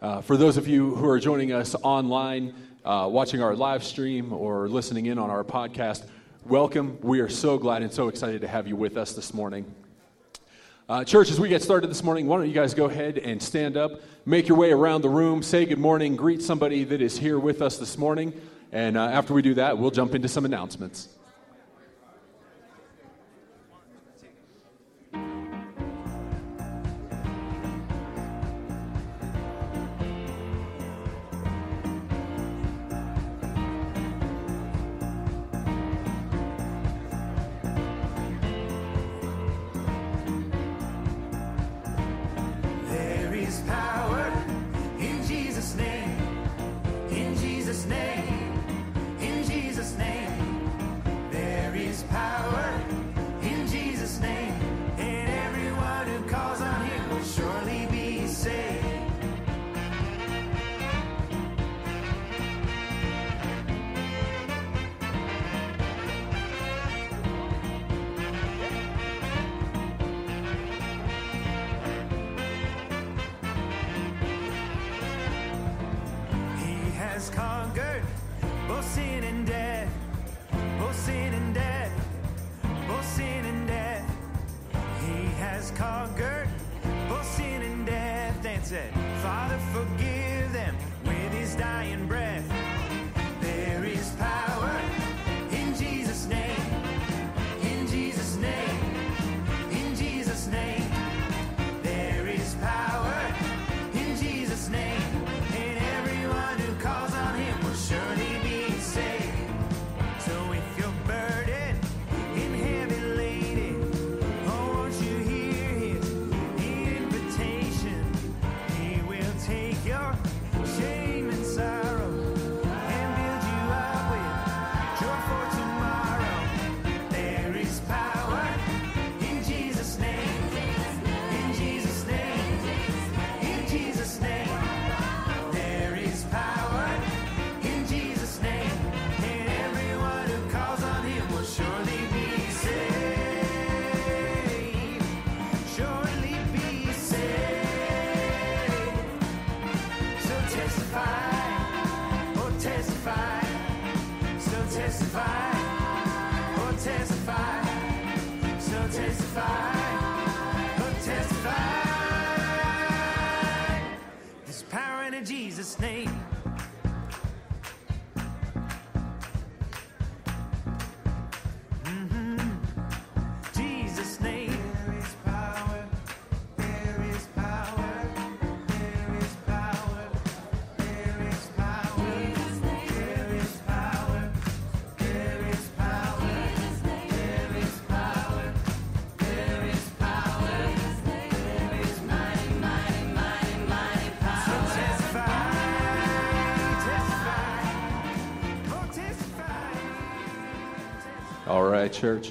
Uh, for those of you who are joining us online, uh, watching our live stream, or listening in on our podcast, welcome. We are so glad and so excited to have you with us this morning. Uh, church, as we get started this morning, why don't you guys go ahead and stand up, make your way around the room, say good morning, greet somebody that is here with us this morning, and uh, after we do that, we'll jump into some announcements. Church.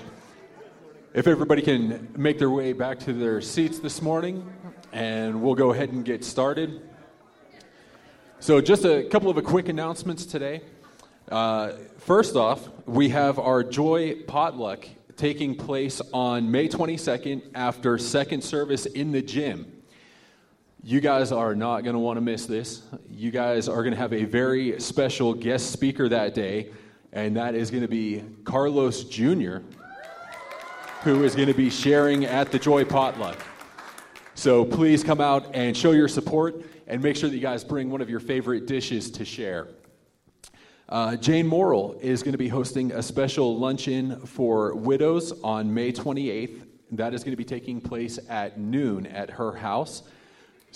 If everybody can make their way back to their seats this morning, and we'll go ahead and get started. So, just a couple of quick announcements today. Uh, first off, we have our Joy Potluck taking place on May 22nd after second service in the gym. You guys are not going to want to miss this. You guys are going to have a very special guest speaker that day and that is going to be Carlos Jr., who is going to be sharing at the Joy Potluck. So please come out and show your support and make sure that you guys bring one of your favorite dishes to share. Uh, Jane Morrill is going to be hosting a special luncheon for widows on May 28th. That is going to be taking place at noon at her house.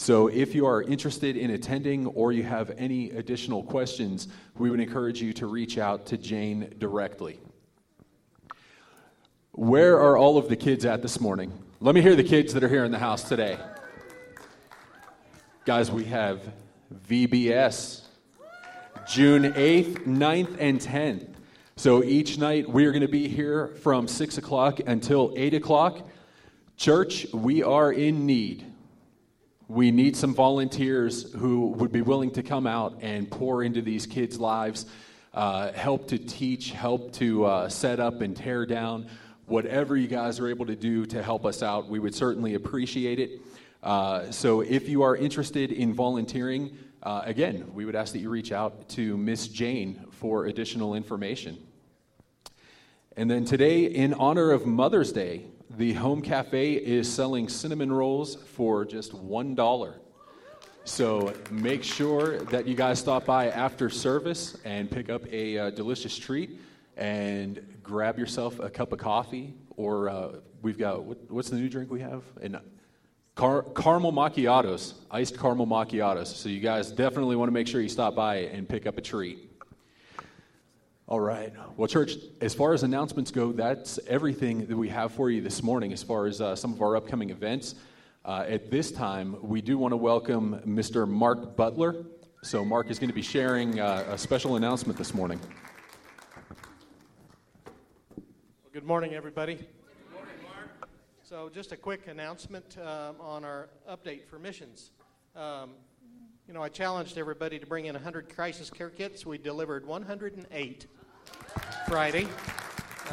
So, if you are interested in attending or you have any additional questions, we would encourage you to reach out to Jane directly. Where are all of the kids at this morning? Let me hear the kids that are here in the house today. Guys, we have VBS June 8th, 9th, and 10th. So each night we are going to be here from 6 o'clock until 8 o'clock. Church, we are in need. We need some volunteers who would be willing to come out and pour into these kids' lives, uh, help to teach, help to uh, set up and tear down. Whatever you guys are able to do to help us out, we would certainly appreciate it. Uh, so if you are interested in volunteering, uh, again, we would ask that you reach out to Miss Jane for additional information. And then today, in honor of Mother's Day, the Home Cafe is selling cinnamon rolls for just $1. So make sure that you guys stop by after service and pick up a uh, delicious treat and grab yourself a cup of coffee. Or uh, we've got, what, what's the new drink we have? And car- caramel macchiatos, iced caramel macchiatos. So you guys definitely want to make sure you stop by and pick up a treat. All right. Well, church, as far as announcements go, that's everything that we have for you this morning as far as uh, some of our upcoming events. Uh, at this time, we do want to welcome Mr. Mark Butler. So, Mark is going to be sharing uh, a special announcement this morning. Well, good morning, everybody. Good morning, Mark. So, just a quick announcement um, on our update for missions. Um, you know, I challenged everybody to bring in 100 crisis care kits. We delivered 108. Friday.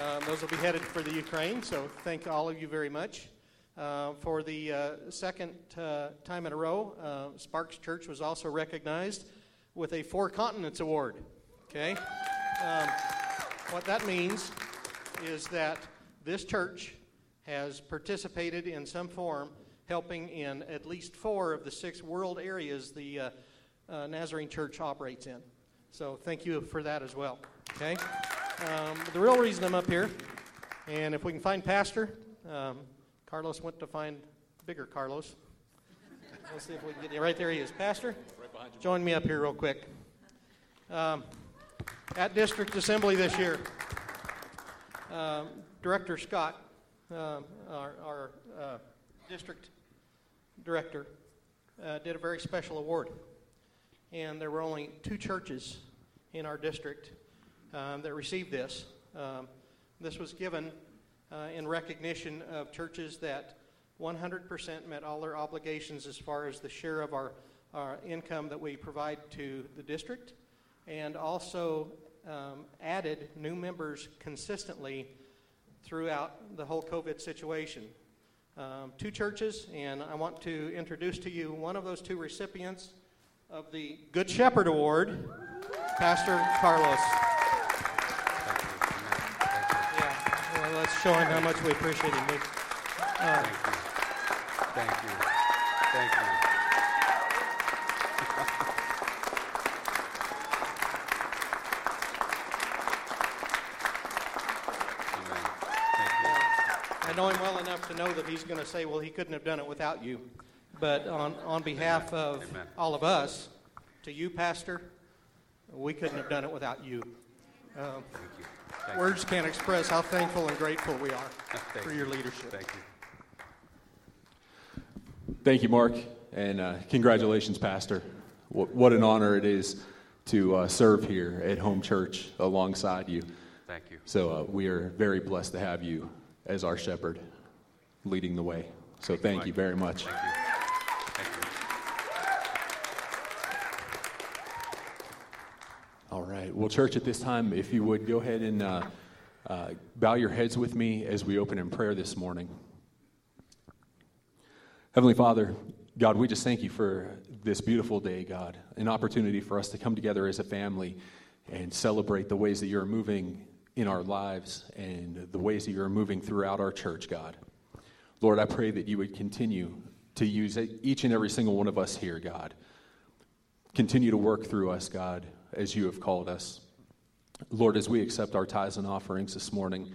Um, those will be headed for the Ukraine, so thank all of you very much. Uh, for the uh, second uh, time in a row, uh, Sparks Church was also recognized with a Four Continents Award. Okay? Um, what that means is that this church has participated in some form helping in at least four of the six world areas the uh, uh, Nazarene Church operates in. So thank you for that as well. Okay? Um, the real reason I'm up here, and if we can find Pastor, um, Carlos went to find bigger Carlos. Let's see if we can get you. Right there he is. Pastor, right join me up here real quick. Um, at District Assembly this year, um, Director Scott, um, our, our uh, district director, uh, did a very special award. And there were only two churches in our district um, that received this. Um, this was given uh, in recognition of churches that 100% met all their obligations as far as the share of our, our income that we provide to the district, and also um, added new members consistently throughout the whole COVID situation. Um, two churches, and I want to introduce to you one of those two recipients of the Good Shepherd Award, Pastor Carlos. Let's show how much we appreciate him. Uh, Thank you. Thank you. Thank you. I know him well enough to know that he's going to say, well, he couldn't have done it without you. But on, on behalf of Amen. all of us, to you, Pastor, we couldn't have done it without you. Um, Thank you. Thank Words you. can't express how thankful and grateful we are for your leadership. Thank you. Thank you, Mark, and uh, congratulations, Pastor. What, what, an honor it is to uh, serve here at Home Church alongside you. Thank you. So uh, we are very blessed to have you as our shepherd leading the way. So thank, thank you, you very much. Thank you. All right. Well, church, at this time, if you would go ahead and uh, uh, bow your heads with me as we open in prayer this morning. Heavenly Father, God, we just thank you for this beautiful day, God, an opportunity for us to come together as a family and celebrate the ways that you're moving in our lives and the ways that you're moving throughout our church, God. Lord, I pray that you would continue to use each and every single one of us here, God. Continue to work through us, God as you have called us. Lord, as we accept our tithes and offerings this morning,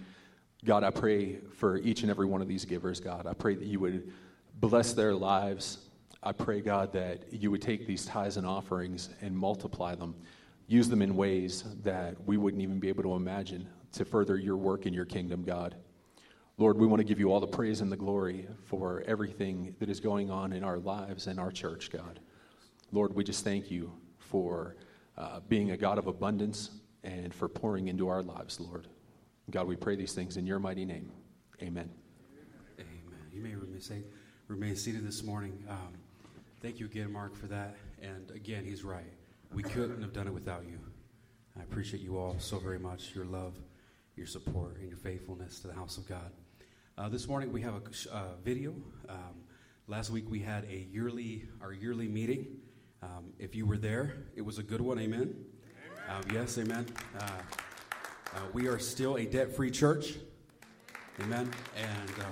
God, I pray for each and every one of these givers, God. I pray that you would bless their lives. I pray, God, that you would take these tithes and offerings and multiply them, use them in ways that we wouldn't even be able to imagine to further your work in your kingdom, God. Lord, we want to give you all the praise and the glory for everything that is going on in our lives and our church, God. Lord, we just thank you for uh, being a God of abundance and for pouring into our lives, Lord. God, we pray these things in your mighty name. Amen. Amen. You may remain, remain seated this morning. Um, thank you again, Mark, for that. And again, he's right. We couldn't have done it without you. I appreciate you all so very much, your love, your support, and your faithfulness to the house of God. Uh, this morning we have a uh, video um, Last week we had a yearly, our yearly meeting. Um, if you were there, it was a good one. Amen. Um, yes, amen. Uh, uh, we are still a debt-free church. Amen. And uh,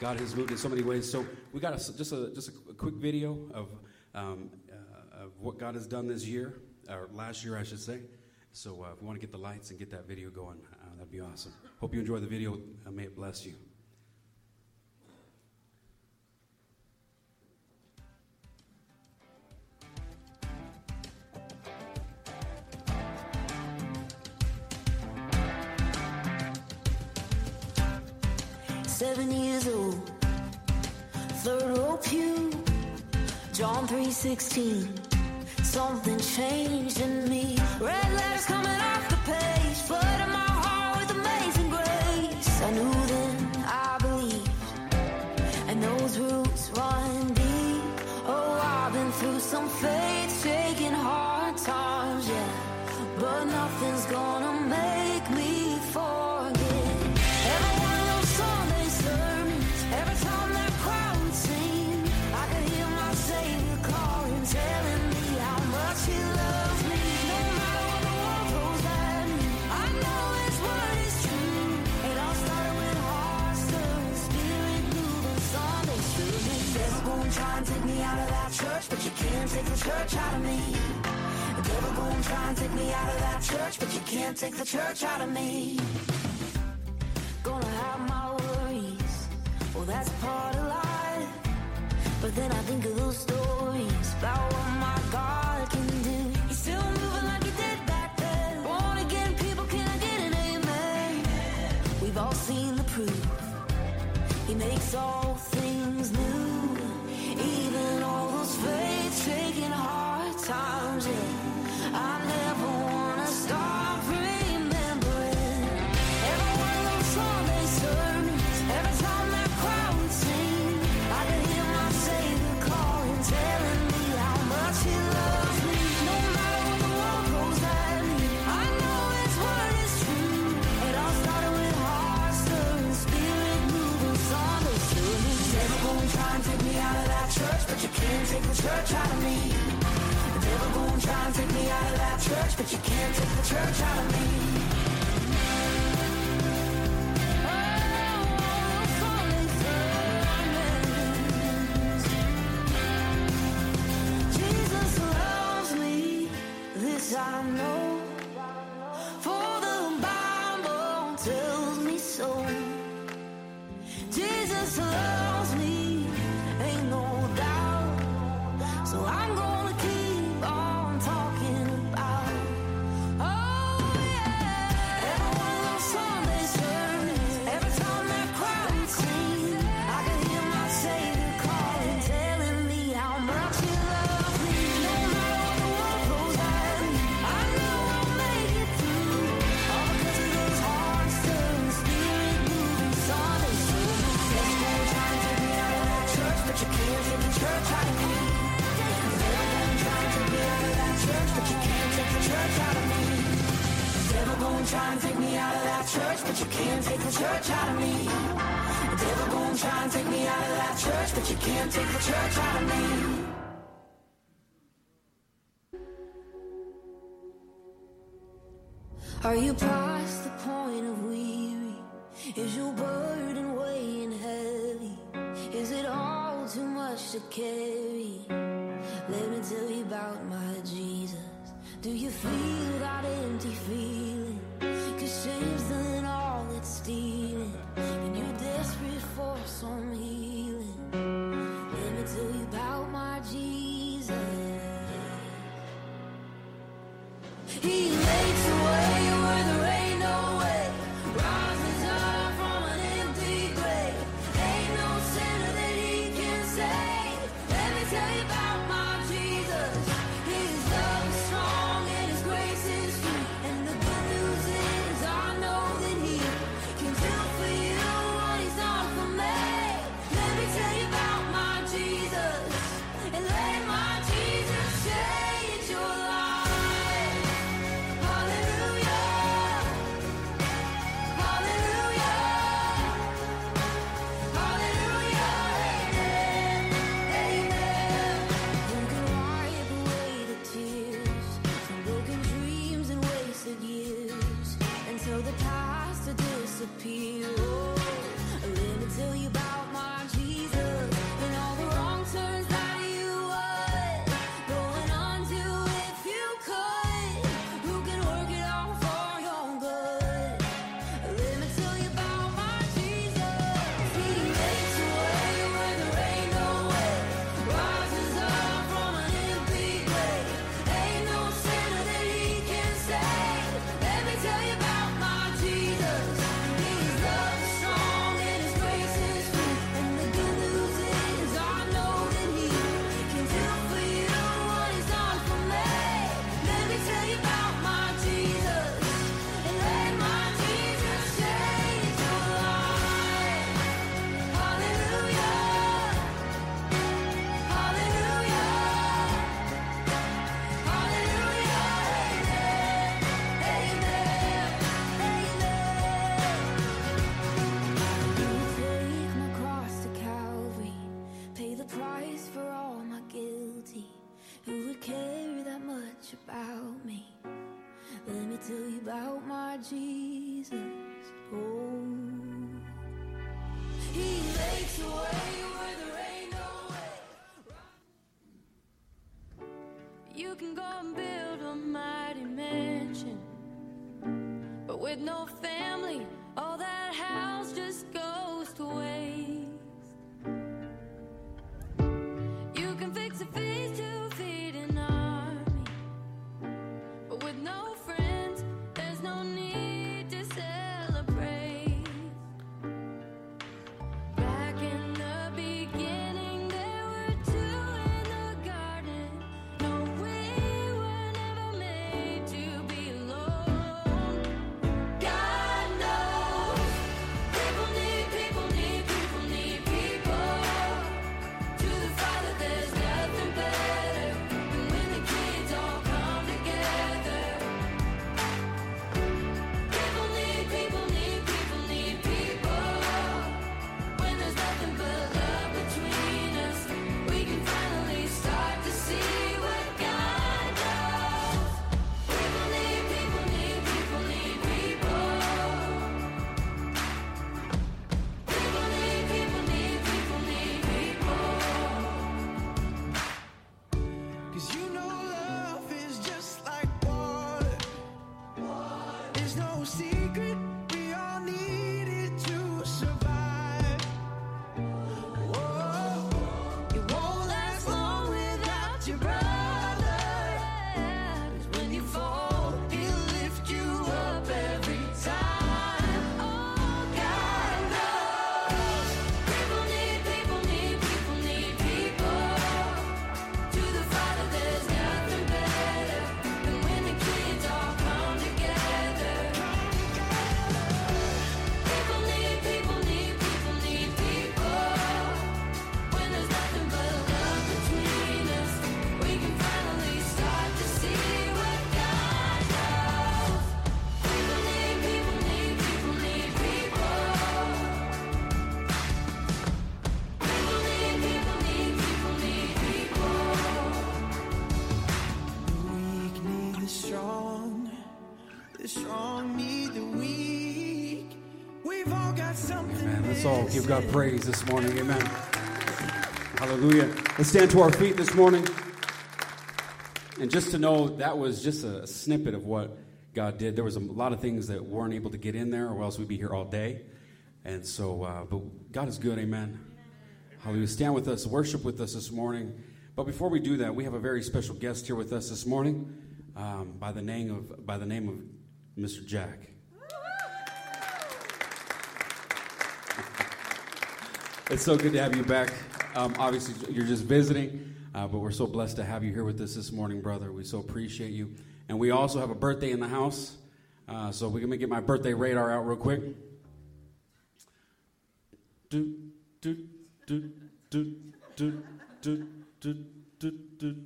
God has moved in so many ways. So we got a, just a just a quick video of um, uh, of what God has done this year, or last year, I should say. So uh, if you want to get the lights and get that video going, uh, that'd be awesome. Hope you enjoy the video. Uh, may it bless you. Seven years old, third row pew, John 3:16. Something changed in me. Red letters coming off the page, flooding my heart with amazing grace. I knew then, I believed, and those roots run deep. Oh, I've been through some me. The devil gonna try and take me out of that church, but you can't take the church out of me. Gonna have my worries, well that's part of life. But then I think of those stories can't take the church out of me. The devil gonna try and take me out of that church, but you can't take the church out of me. Church, but you can't take the church out of me. Devil gonna try and take me out of that church, but you can't take the church out of me. Devil gonna try and take me out of that church, but you can't take the church out of me. Are you past the point of weary? Is your burden weighing heavy? Is it all too much to carry? Do you feel that empty feeling? Cause shame's done all it's stealing. And you're desperate for some healing. Let me tell you about my Jesus. He makes a way where there ain't Let's all give God praise this morning. Amen. Hallelujah. Let's stand to our feet this morning. And just to know that was just a snippet of what God did. There was a lot of things that weren't able to get in there, or else we'd be here all day. And so, uh, but God is good. Amen. Hallelujah. Stand with us, worship with us this morning. But before we do that, we have a very special guest here with us this morning, um, by the name of by the name of Mr. Jack. It's so good to have you back. Um, obviously, you're just visiting, uh, but we're so blessed to have you here with us this morning, brother. We so appreciate you. And we also have a birthday in the house, uh, so we're going to get my birthday radar out real quick. Do, do, do, do, do, do, do, do, do, do,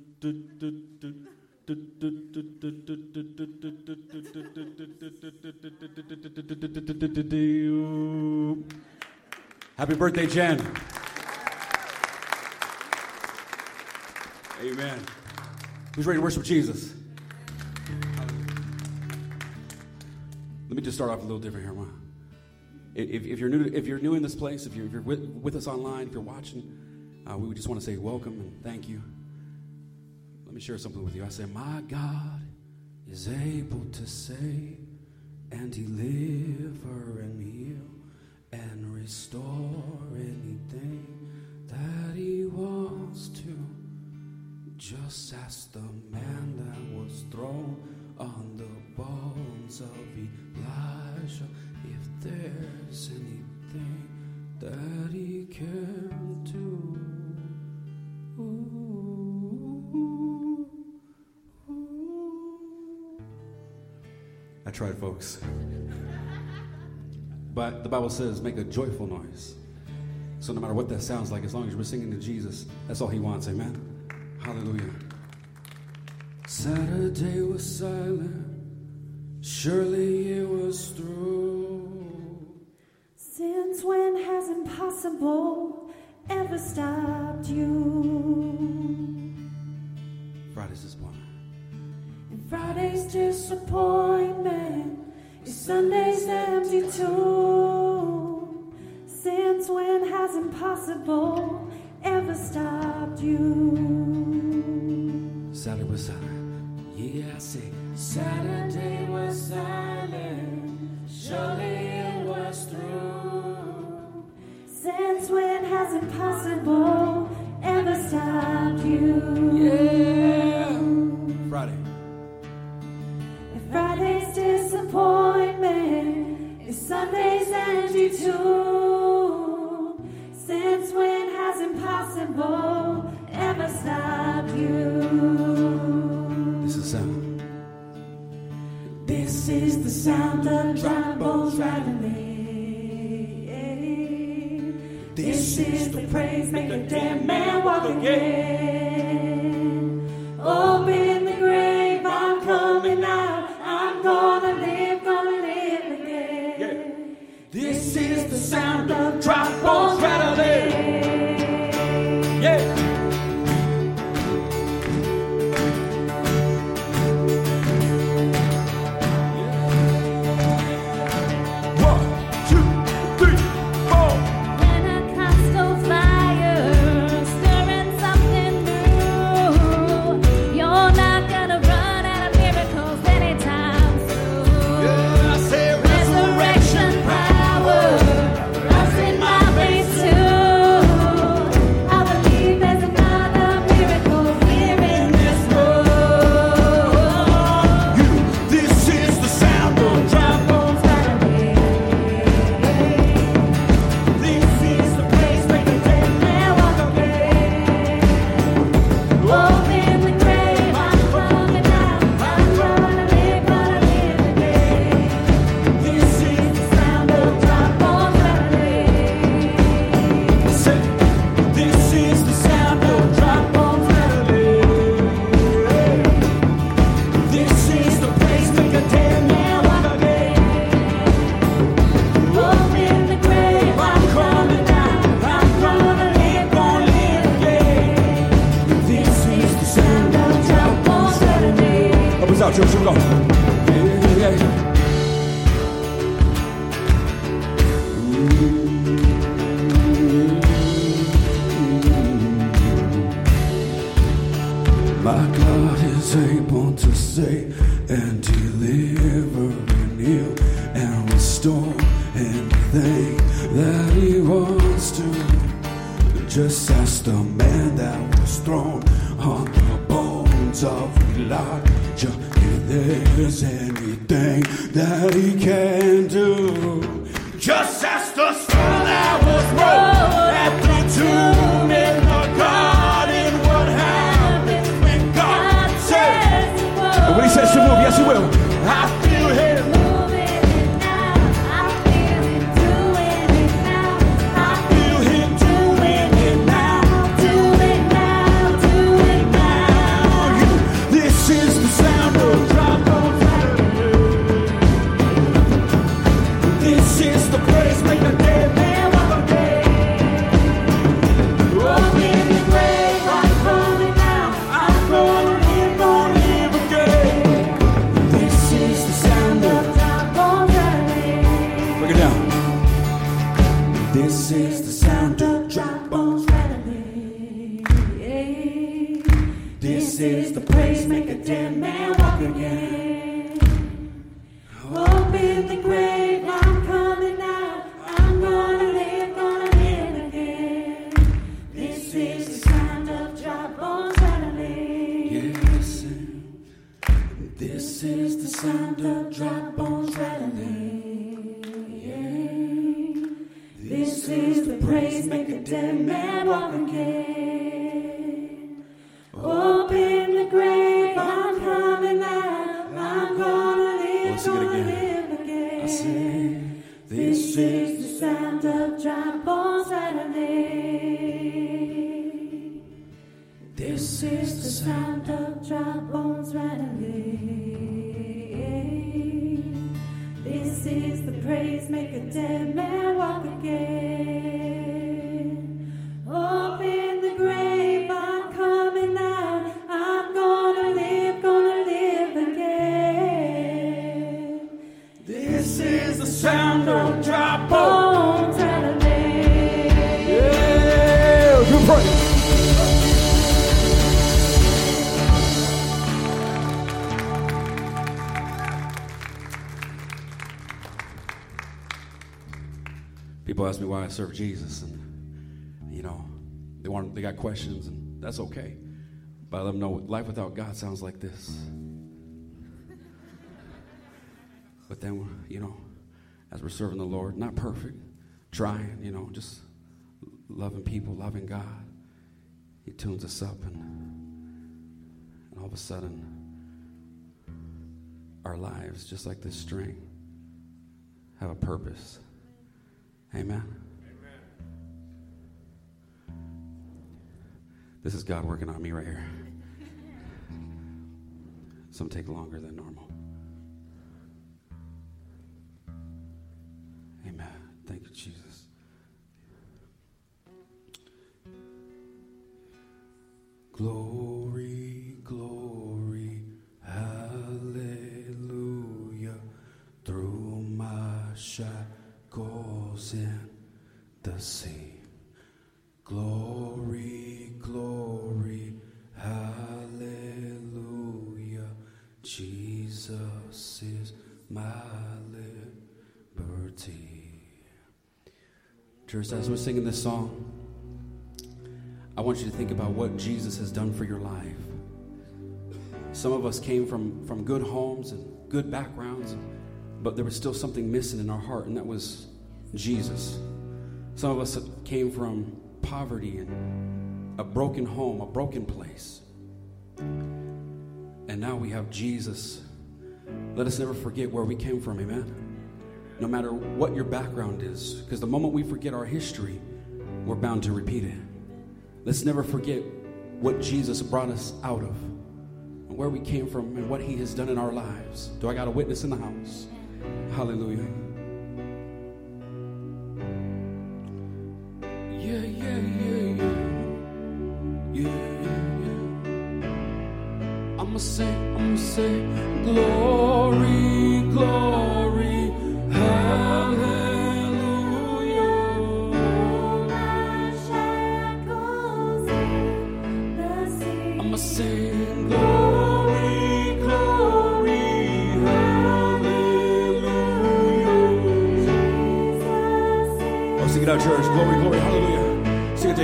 do, do. Happy birthday, Jen. Amen. Who's ready to worship Jesus? Let me just start off a little different here. If, if you're new, if you're new in this place, if you're, if you're with, with us online, if you're watching, uh, we just want to say welcome and thank you. Let me share something with you. I say, my God is able to save and deliver and heal and restore anything that He wants to. Just as the man that was thrown on the bones of Elijah, if there's anything that He can do. I tried, folks. But the Bible says, make a joyful noise. So no matter what that sounds like, as long as we're singing to Jesus, that's all he wants. Amen. Hallelujah. Saturday was silent. Surely it was through. Since when has impossible ever stopped you? Friday's disappointment. And Friday's disappointment your Sunday's empty too. Since when has impossible ever stopped you? Saturday was silent. Yeah, I say Saturday was silent. Surely it was through. Since when has impossible ever stopped you? Yeah. Friday. Friday's disappointment is Sunday's empty tomb. Since when has impossible ever stopped you? This is sound. This is the sound of dry bones rattling. This, this is the praise make a damn man walk again. Oh, the sound of drop bombs rattling. That's okay. But I let them know life without God sounds like this. But then, you know, as we're serving the Lord, not perfect, trying, you know, just loving people, loving God, He tunes us up, and and all of a sudden, our lives, just like this string, have a purpose. Amen. This is God working on me right here. Some take longer than normal. Amen. Thank you, Jesus. Glory, As we're singing this song, I want you to think about what Jesus has done for your life. Some of us came from, from good homes and good backgrounds, but there was still something missing in our heart, and that was Jesus. Some of us came from poverty and a broken home, a broken place. And now we have Jesus. Let us never forget where we came from, amen? No matter what your background is, because the moment we forget our history, we're bound to repeat it. Let's never forget what Jesus brought us out of and where we came from and what he has done in our lives. Do I got a witness in the house? Hallelujah.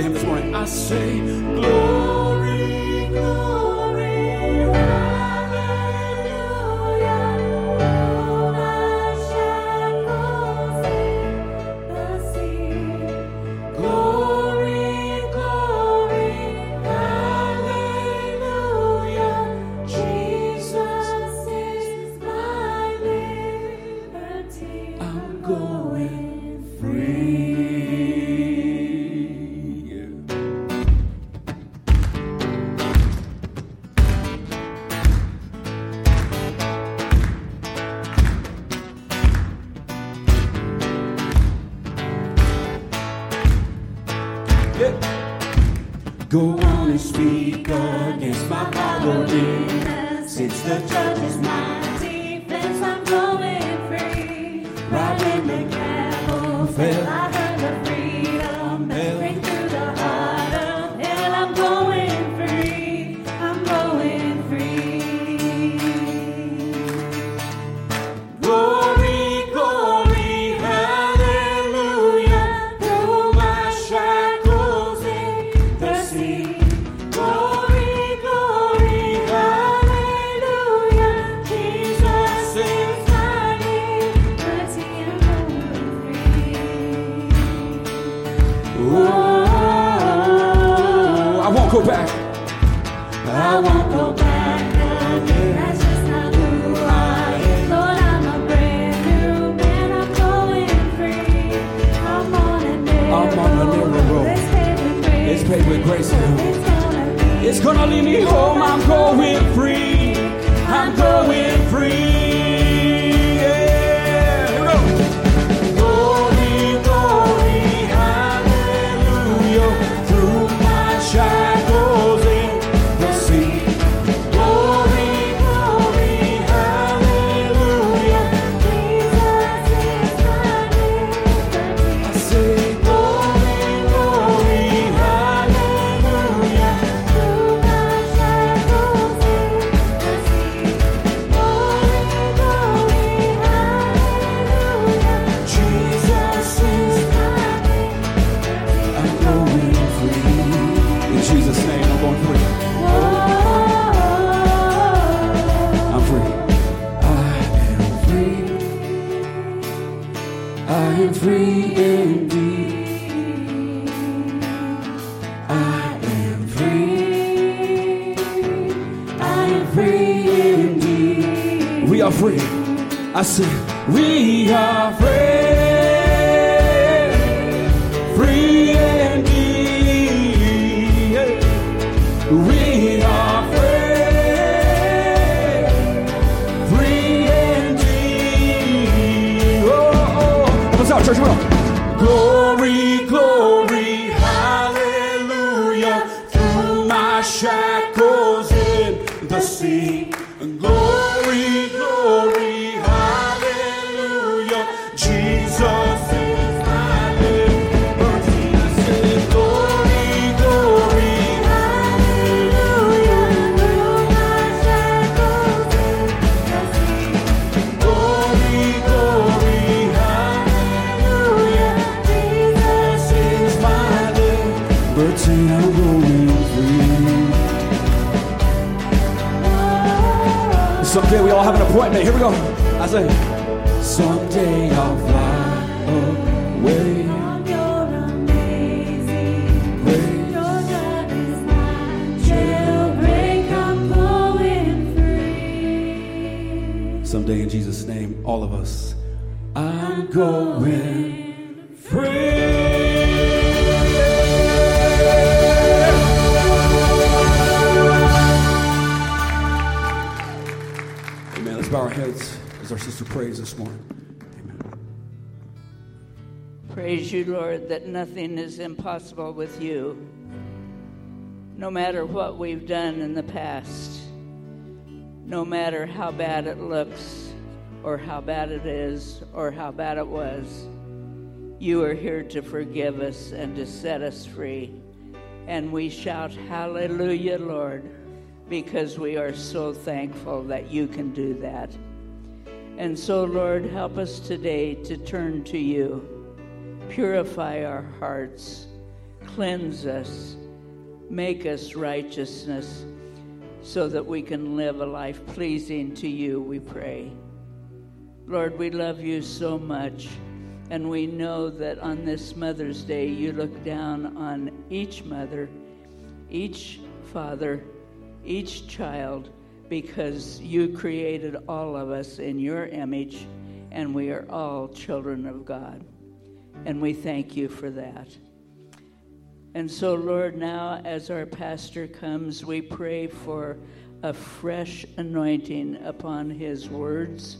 To him this morning. I say glory, glory, glory, is impossible with you. No matter what we've done in the past, no matter how bad it looks, or how bad it is, or how bad it was, you are here to forgive us and to set us free. And we shout, Hallelujah, Lord, because we are so thankful that you can do that. And so, Lord, help us today to turn to you. Purify our hearts, cleanse us, make us righteousness, so that we can live a life pleasing to you, we pray. Lord, we love you so much, and we know that on this Mother's Day, you look down on each mother, each father, each child, because you created all of us in your image, and we are all children of God. And we thank you for that. And so, Lord, now as our pastor comes, we pray for a fresh anointing upon his words.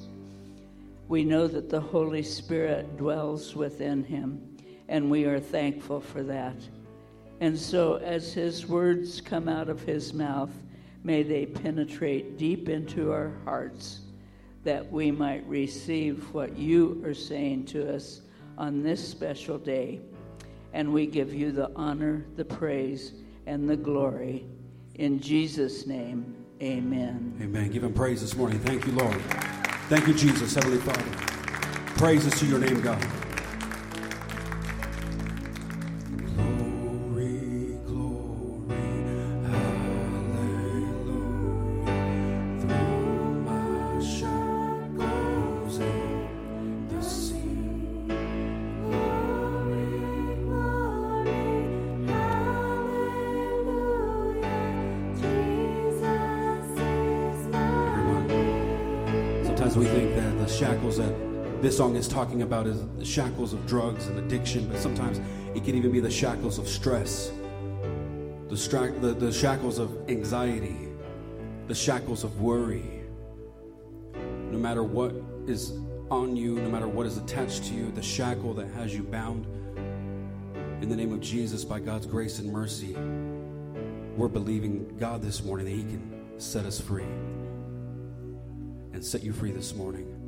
We know that the Holy Spirit dwells within him, and we are thankful for that. And so, as his words come out of his mouth, may they penetrate deep into our hearts that we might receive what you are saying to us on this special day. And we give you the honor, the praise, and the glory. In Jesus' name, amen. Amen. Give him praise this morning. Thank you, Lord. Thank you, Jesus, Heavenly Father. Praises to your name, God. Talking about is the shackles of drugs and addiction, but sometimes it can even be the shackles of stress, the, stra- the, the shackles of anxiety, the shackles of worry. No matter what is on you, no matter what is attached to you, the shackle that has you bound, in the name of Jesus, by God's grace and mercy, we're believing God this morning that He can set us free and set you free this morning.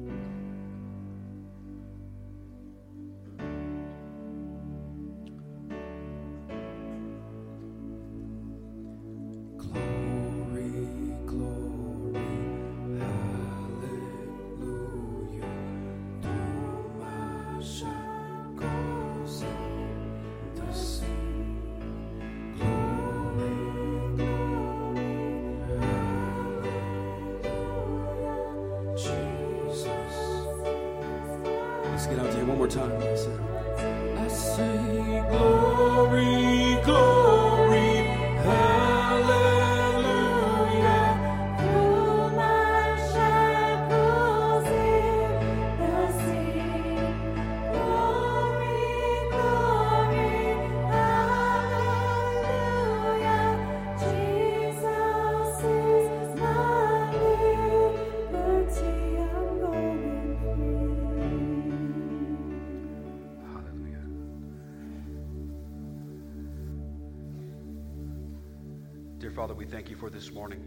For this morning.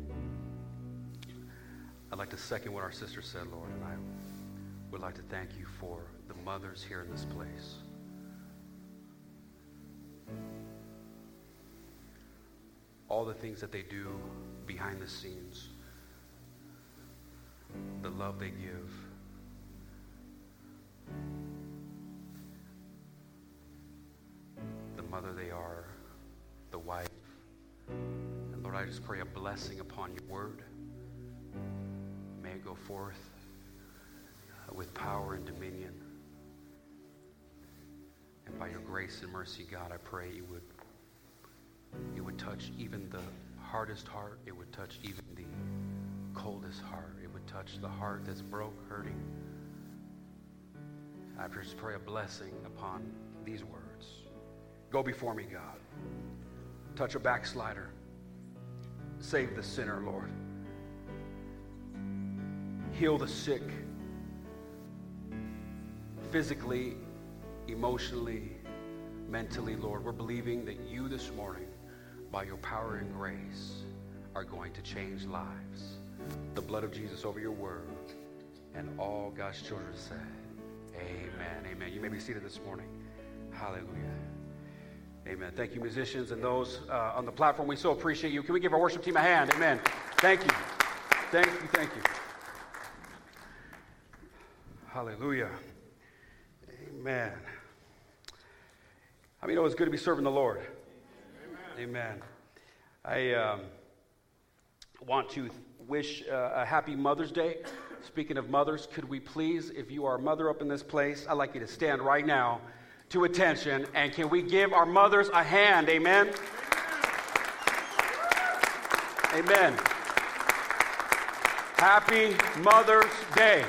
I'd like to second what our sister said, Lord, and I would like to thank you for the mothers here in this place. All the things that they do behind the scenes, the love they give. Just pray a blessing upon your word. May it go forth uh, with power and dominion. And by your grace and mercy, God, I pray you would it would touch even the hardest heart. It would touch even the coldest heart. It would touch the heart that's broke, hurting. I just pray a blessing upon these words. Go before me, God. Touch a backslider. Save the sinner, Lord. Heal the sick. Physically, emotionally, mentally, Lord. We're believing that you this morning, by your power and grace, are going to change lives. The blood of Jesus over your word. And all God's children say, Amen. Amen. You may be seated this morning. Hallelujah. Amen. Thank you, musicians, and those uh, on the platform. We so appreciate you. Can we give our worship team a hand? Amen. Thank you. Thank you. Thank you. Hallelujah. Amen. I mean, it was good to be serving the Lord. Amen. I um, want to wish uh, a happy Mother's Day. Speaking of mothers, could we please, if you are a mother up in this place, I'd like you to stand right now to attention and can we give our mothers a hand? Amen. Amen. Happy Mother's Day.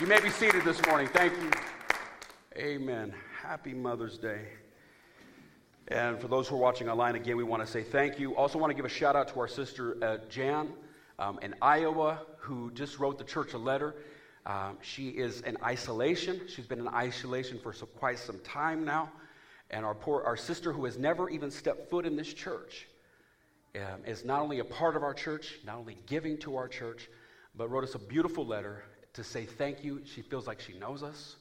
You may be seated this morning. Thank you. Amen. Happy Mother's Day. And for those who are watching online, again, we want to say thank you. Also, want to give a shout out to our sister uh, Jan um, in Iowa, who just wrote the church a letter. Um, she is in isolation. She's been in isolation for so, quite some time now. And our poor, our sister, who has never even stepped foot in this church, um, is not only a part of our church, not only giving to our church, but wrote us a beautiful letter to say thank you. She feels like she knows us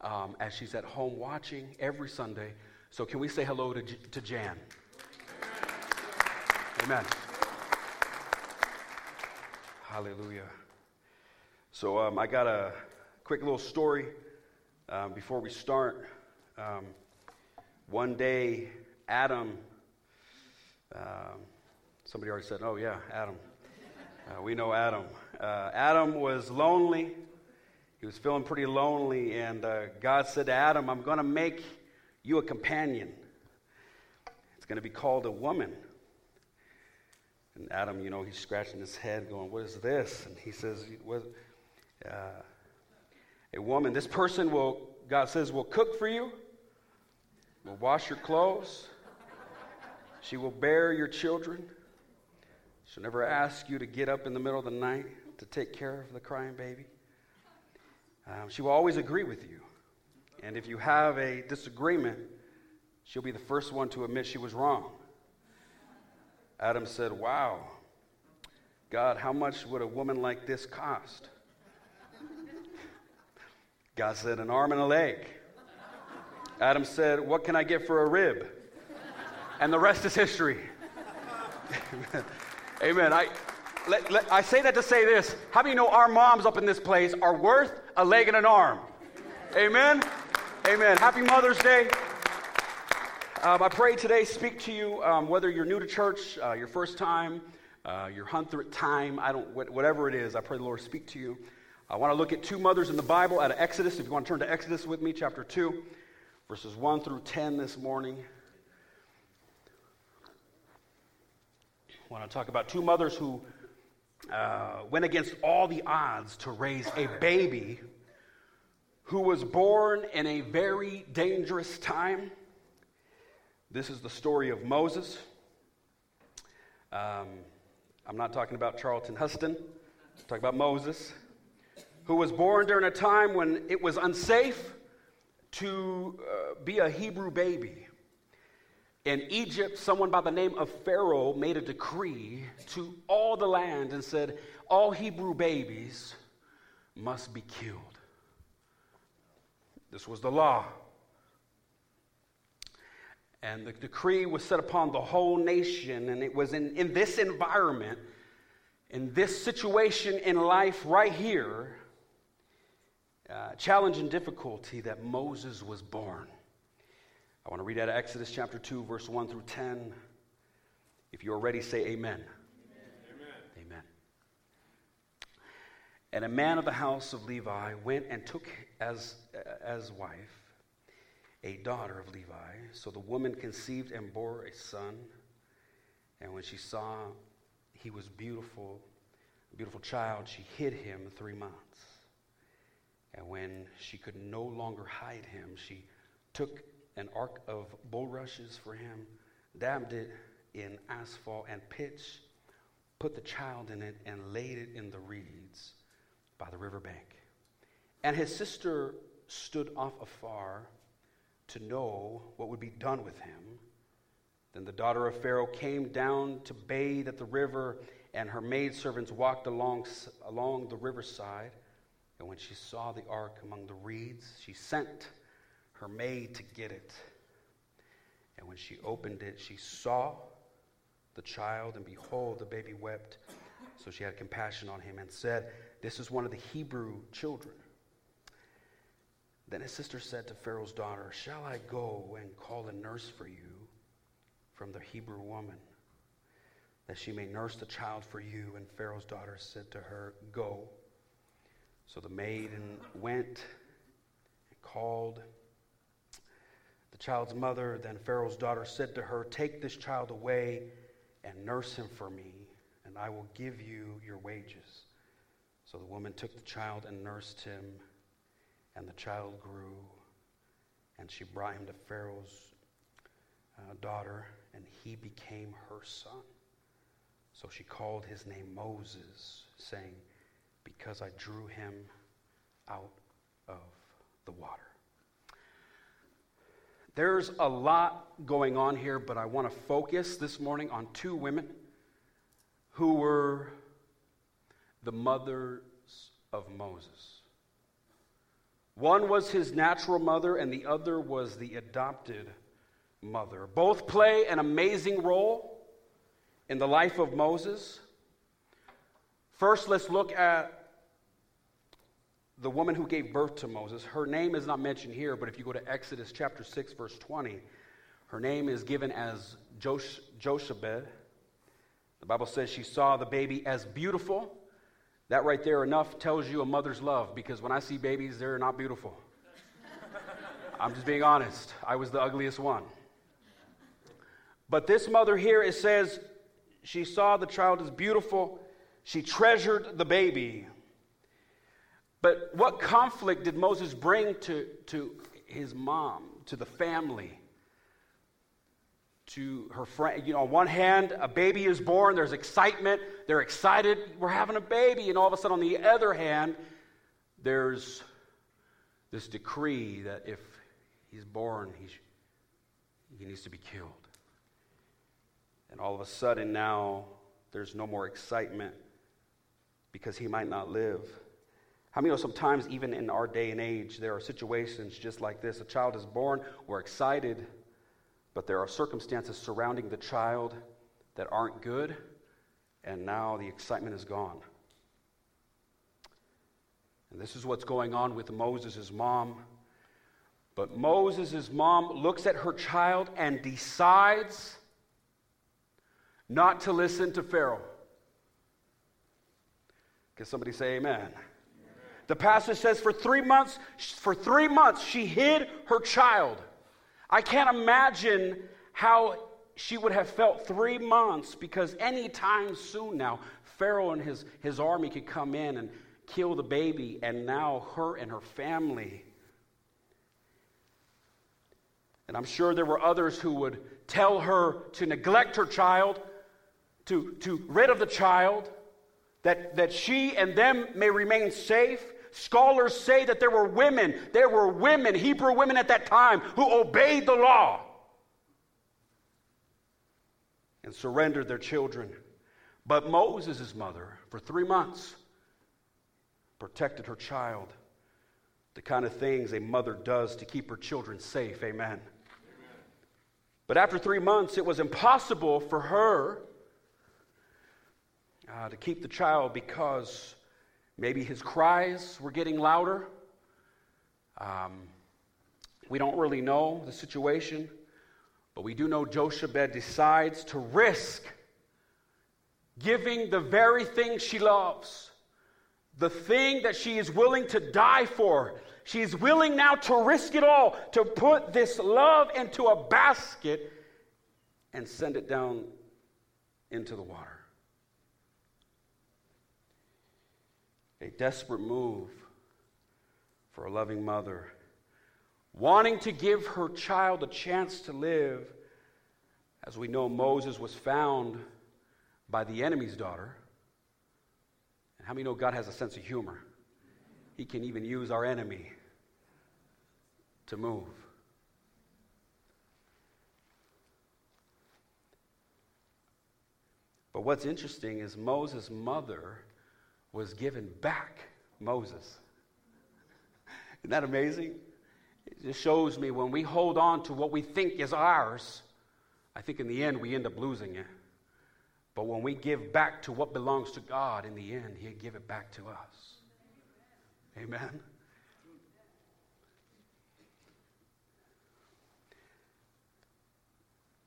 um, as she's at home watching every Sunday. So, can we say hello to, to Jan? Amen. Hallelujah. So, um, I got a quick little story um, before we start. Um, one day, Adam, um, somebody already said, Oh, yeah, Adam. Uh, we know Adam. Uh, Adam was lonely. He was feeling pretty lonely, and uh, God said to Adam, I'm going to make you a companion. It's going to be called a woman. And Adam, you know, he's scratching his head, going, What is this? And he says, what, uh, A woman. This person will, God says, will cook for you, will wash your clothes, she will bear your children. She'll never ask you to get up in the middle of the night to take care of the crying baby. Um, she will always agree with you. And if you have a disagreement, she'll be the first one to admit she was wrong. Adam said, Wow, God, how much would a woman like this cost? God said, An arm and a leg. Adam said, What can I get for a rib? And the rest is history. Amen. I, let, let- I say that to say this. How many know our moms up in this place are worth a leg and an arm? Amen. Amen. Happy Mother's Day. Um, I pray today speak to you, um, whether you're new to church, uh, your first time, uh, your hundredth time, I don't, whatever it is. I pray the Lord speak to you. I want to look at two mothers in the Bible out of Exodus. If you want to turn to Exodus with me, chapter 2, verses 1 through 10 this morning. I want to talk about two mothers who uh, went against all the odds to raise a baby who was born in a very dangerous time. This is the story of Moses. Um, I'm not talking about Charlton Heston, I'm talking about Moses who was born during a time when it was unsafe to uh, be a Hebrew baby. In Egypt, someone by the name of Pharaoh made a decree to all the land and said, All Hebrew babies must be killed. This was the law. And the decree was set upon the whole nation, and it was in, in this environment, in this situation in life right here, uh, challenge and difficulty that Moses was born. I want to read out of Exodus chapter 2, verse 1 through 10. If you are ready, say amen. Amen. Amen. And a man of the house of Levi went and took as, as wife a daughter of Levi. So the woman conceived and bore a son. And when she saw he was beautiful, a beautiful child, she hid him three months. And when she could no longer hide him, she took an ark of bulrushes for him, dabbed it in asphalt and pitch, put the child in it, and laid it in the reeds by the riverbank. And his sister stood off afar to know what would be done with him. Then the daughter of Pharaoh came down to bathe at the river, and her maidservants walked along, along the riverside. And when she saw the ark among the reeds, she sent her maid to get it. And when she opened it, she saw the child, and behold, the baby wept. So she had compassion on him and said, This is one of the Hebrew children. Then his sister said to Pharaoh's daughter, Shall I go and call a nurse for you from the Hebrew woman, that she may nurse the child for you? And Pharaoh's daughter said to her, Go. So the maiden went and called the child's mother. Then Pharaoh's daughter said to her, Take this child away and nurse him for me, and I will give you your wages. So the woman took the child and nursed him, and the child grew. And she brought him to Pharaoh's uh, daughter, and he became her son. So she called his name Moses, saying, because I drew him out of the water. There's a lot going on here, but I want to focus this morning on two women who were the mothers of Moses. One was his natural mother, and the other was the adopted mother. Both play an amazing role in the life of Moses. First, let's look at the woman who gave birth to Moses, her name is not mentioned here, but if you go to Exodus chapter 6, verse 20, her name is given as Josh-. The Bible says she saw the baby as beautiful. That right there enough tells you a mother's love because when I see babies, they're not beautiful. I'm just being honest. I was the ugliest one. But this mother here, it says she saw the child as beautiful. She treasured the baby. But what conflict did Moses bring to, to his mom, to the family? To her friend, you know, on one hand, a baby is born, there's excitement, they're excited, we're having a baby. And all of a sudden, on the other hand, there's this decree that if he's born, he's, he needs to be killed. And all of a sudden, now there's no more excitement because he might not live. How many know sometimes, even in our day and age, there are situations just like this? A child is born, we're excited, but there are circumstances surrounding the child that aren't good, and now the excitement is gone. And this is what's going on with Moses' mom. But Moses' mom looks at her child and decides not to listen to Pharaoh. Can somebody say amen? The passage says for three months, for three months, she hid her child. I can't imagine how she would have felt three months because anytime soon now, Pharaoh and his, his army could come in and kill the baby, and now her and her family. And I'm sure there were others who would tell her to neglect her child, to, to rid of the child, that, that she and them may remain safe. Scholars say that there were women, there were women, Hebrew women at that time, who obeyed the law and surrendered their children. But Moses' mother, for three months, protected her child. The kind of things a mother does to keep her children safe. Amen. Amen. But after three months, it was impossible for her uh, to keep the child because maybe his cries were getting louder. Um, we don't really know the situation, but we do know Jochebed decides to risk giving the very thing she loves, the thing that she is willing to die for. She's willing now to risk it all, to put this love into a basket and send it down into the water. Desperate move for a loving mother, wanting to give her child a chance to live. As we know, Moses was found by the enemy's daughter. And how many know God has a sense of humor? He can even use our enemy to move. But what's interesting is Moses' mother was given back Moses. Isn't that amazing? It just shows me when we hold on to what we think is ours, I think in the end we end up losing it. But when we give back to what belongs to God, in the end, He'll give it back to us. Amen.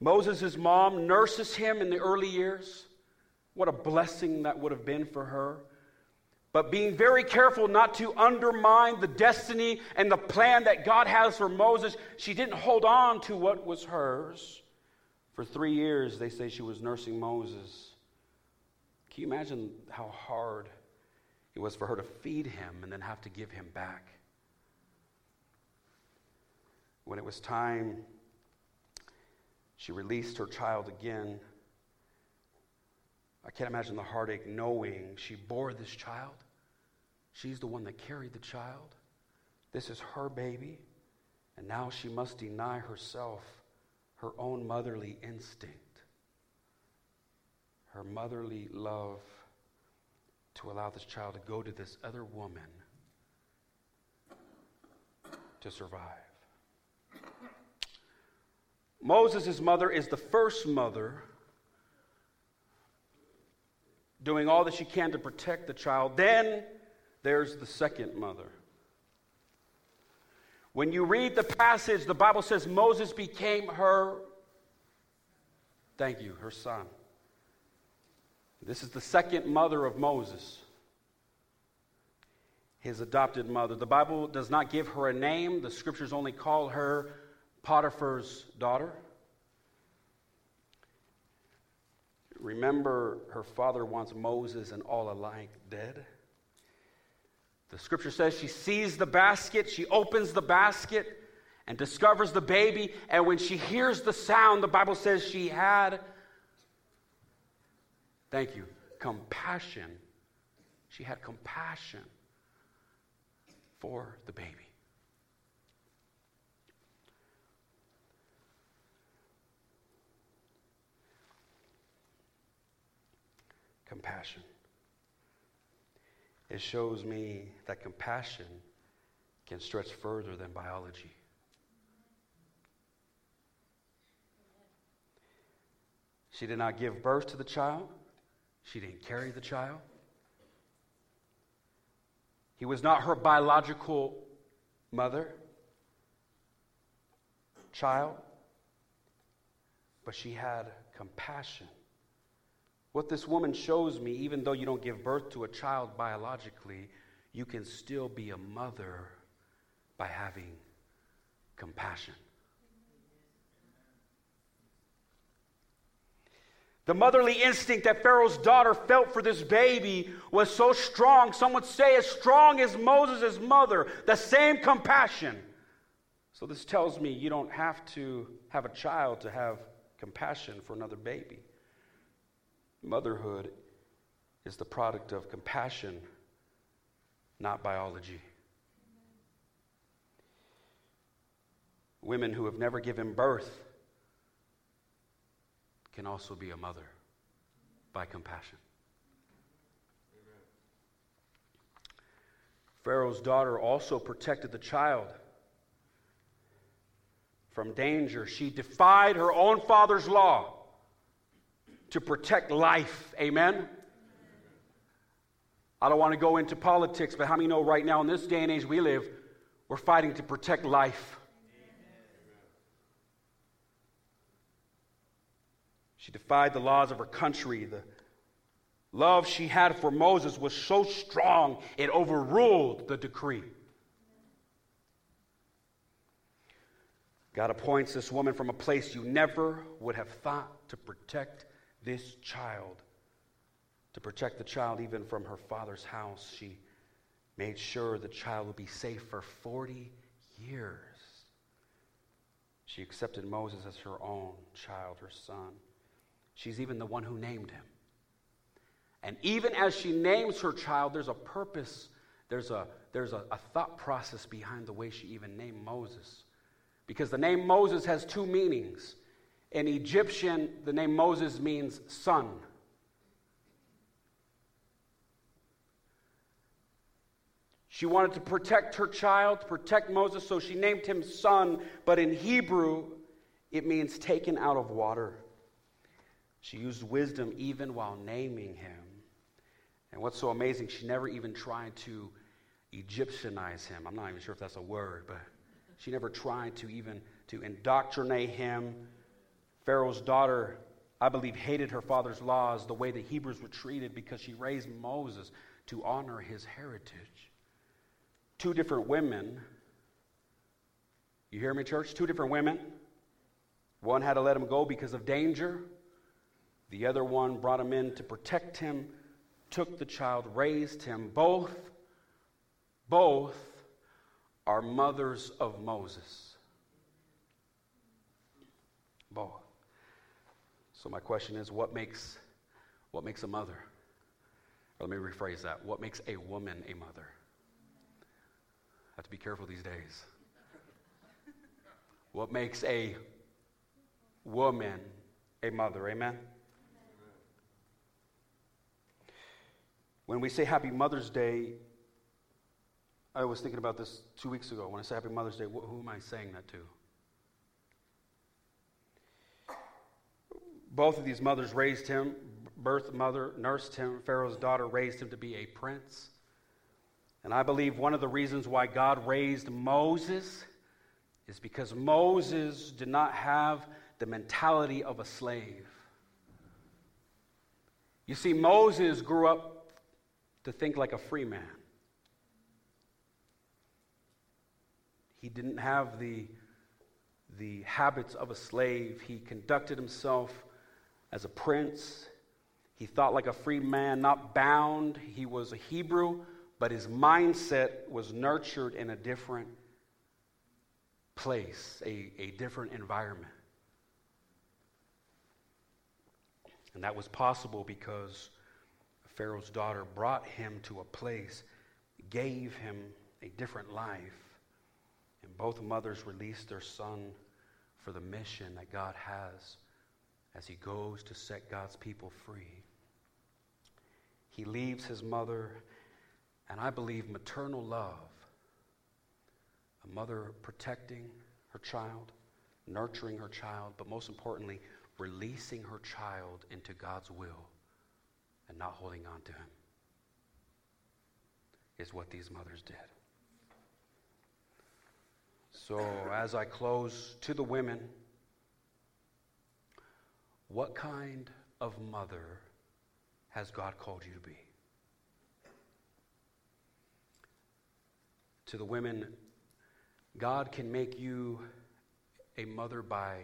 Moses' mom nurses him in the early years. What a blessing that would have been for her. But being very careful not to undermine the destiny and the plan that God has for Moses, she didn't hold on to what was hers. For three years, they say she was nursing Moses. Can you imagine how hard it was for her to feed him and then have to give him back? When it was time, she released her child again. I can't imagine the heartache knowing she bore this child. She's the one that carried the child. This is her baby. And now she must deny herself her own motherly instinct, her motherly love to allow this child to go to this other woman to survive. Moses' mother is the first mother doing all that she can to protect the child. Then there's the second mother. When you read the passage, the Bible says Moses became her, thank you, her son. This is the second mother of Moses, his adopted mother. The Bible does not give her a name, the scriptures only call her Potiphar's daughter. Remember, her father wants Moses and all alike dead. The scripture says she sees the basket, she opens the basket and discovers the baby. And when she hears the sound, the Bible says she had, thank you, compassion. She had compassion for the baby. Compassion. It shows me that compassion can stretch further than biology. She did not give birth to the child. She didn't carry the child. He was not her biological mother, child, but she had compassion what this woman shows me, even though you don't give birth to a child biologically, you can still be a mother by having compassion. The motherly instinct that Pharaoh's daughter felt for this baby was so strong, some would say as strong as Moses' mother, the same compassion. So, this tells me you don't have to have a child to have compassion for another baby. Motherhood is the product of compassion, not biology. Women who have never given birth can also be a mother by compassion. Pharaoh's daughter also protected the child from danger. She defied her own father's law to protect life. Amen? I don't want to go into politics, but how many know right now in this day and age we live, we're fighting to protect life? She defied the laws of her country. The love she had for Moses was so strong, it overruled the decree. God appoints this woman from a place you never would have thought to protect this child. To protect the child even from her father's house, she made sure the child would be safe for 40 years. She accepted Moses as her own child, her son. She's even the one who named him. And even as she names her child, there's a purpose, there's a, there's a, a, thought process behind the way she even named Moses. Because the name Moses has two meanings. In Egyptian, the name Moses means son. She wanted to protect her child, protect Moses, so she named him son, but in Hebrew, it means taken out of water. She used wisdom even while naming him. And what's so amazing, she never even tried to Egyptianize him. I'm not even sure if that's a word, but she never tried to even to indoctrinate him. Pharaoh's daughter, I believe, hated her father's laws the way the Hebrews were treated because she raised Moses to honor his heritage. Two different women. You hear me, church? Two different women. One had to let him go because of danger. The other one brought him in to protect him, took the child, raised him. Both, both are mothers of Moses. Both. So my question is, what makes what makes a mother? Or let me rephrase that. What makes a woman a mother? I have to be careful these days. What makes a woman a mother? Amen. When we say Happy Mother's Day, I was thinking about this two weeks ago. When I say Happy Mother's Day, who am I saying that to? Both of these mothers raised him. Birth mother nursed him. Pharaoh's daughter raised him to be a prince. And I believe one of the reasons why God raised Moses is because Moses did not have the mentality of a slave. You see, Moses grew up to think like a free man. He didn't have the, the habits of a slave. He conducted himself as a prince. He thought like a free man, not bound. He was a Hebrew, but his mindset was nurtured in a different place, a, a different environment. And that was possible because Pharaoh's daughter brought him to a place, gave him a different life. And both mothers released their son for the mission that God has as he goes to set God's people free. He leaves his mother, and I believe maternal love, a mother protecting her child, nurturing her child, but most importantly, releasing her child into God's will and not holding on to him is what these mothers did. So, as I close to the women, what kind of mother has God called you to be? To the women, God can make you a mother by,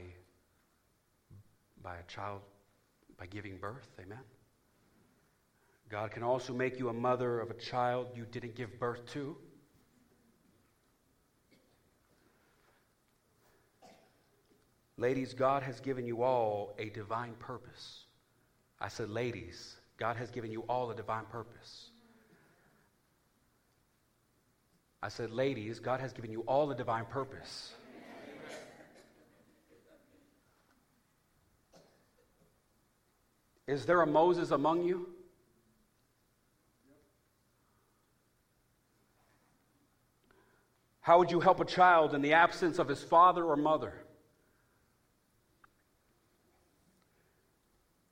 by a child, by giving birth. Amen. God can also make you a mother of a child you didn't give birth to. Ladies, God has given you all a divine purpose. I said, ladies, God has given you all a divine purpose. I said, ladies, God has given you all a divine purpose. Is there a Moses among you? How would you help a child in the absence of his father or mother?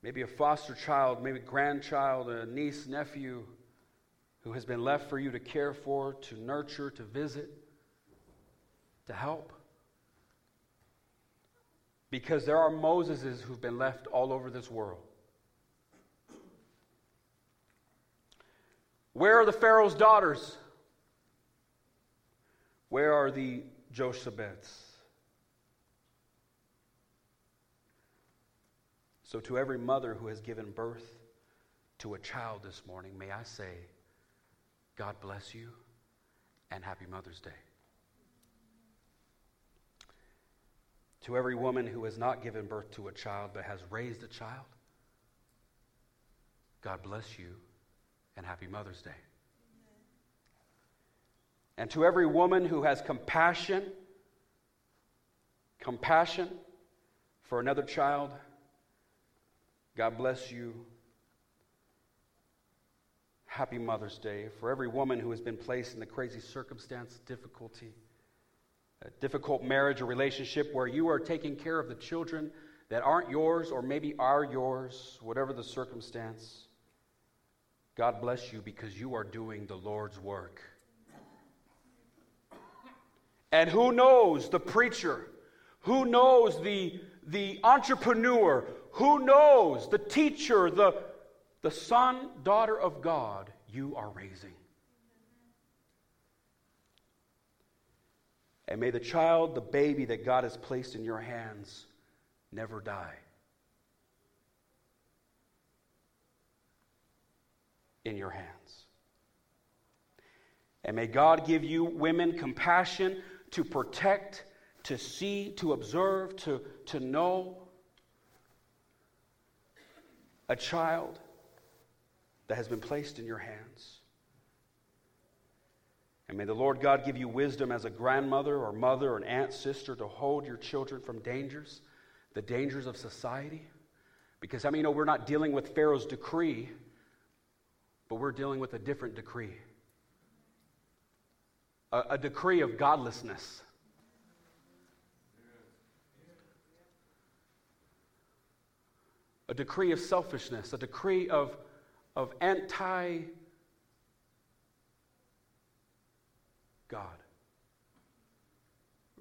Maybe a foster child, maybe grandchild, a niece, nephew who has been left for you to care for, to nurture, to visit, to help. Because there are Moseses who've been left all over this world. Where are the Pharaoh's daughters? Where are the Jochebeds? So, to every mother who has given birth to a child this morning, may I say, God bless you and happy Mother's Day. To every woman who has not given birth to a child but has raised a child, God bless you and happy Mother's Day. And to every woman who has compassion, compassion for another child, God bless you. Happy Mother's Day. For every woman who has been placed in the crazy circumstance, difficulty, a difficult marriage or relationship where you are taking care of the children that aren't yours or maybe are yours, whatever the circumstance, God bless you because you are doing the Lord's work. And who knows the preacher? Who knows the, the entrepreneur? Who knows the teacher, the, the son, daughter of God you are raising? And may the child, the baby that God has placed in your hands, never die. In your hands. And may God give you women compassion to protect, to see, to observe, to, to know a child that has been placed in your hands. And may the Lord God give you wisdom as a grandmother or mother or an aunt, sister to hold your children from dangers, the dangers of society. Because I mean, you know, we're not dealing with Pharaoh's decree, but we're dealing with a different decree a, a decree of godlessness. A decree of selfishness, a decree of, of anti God.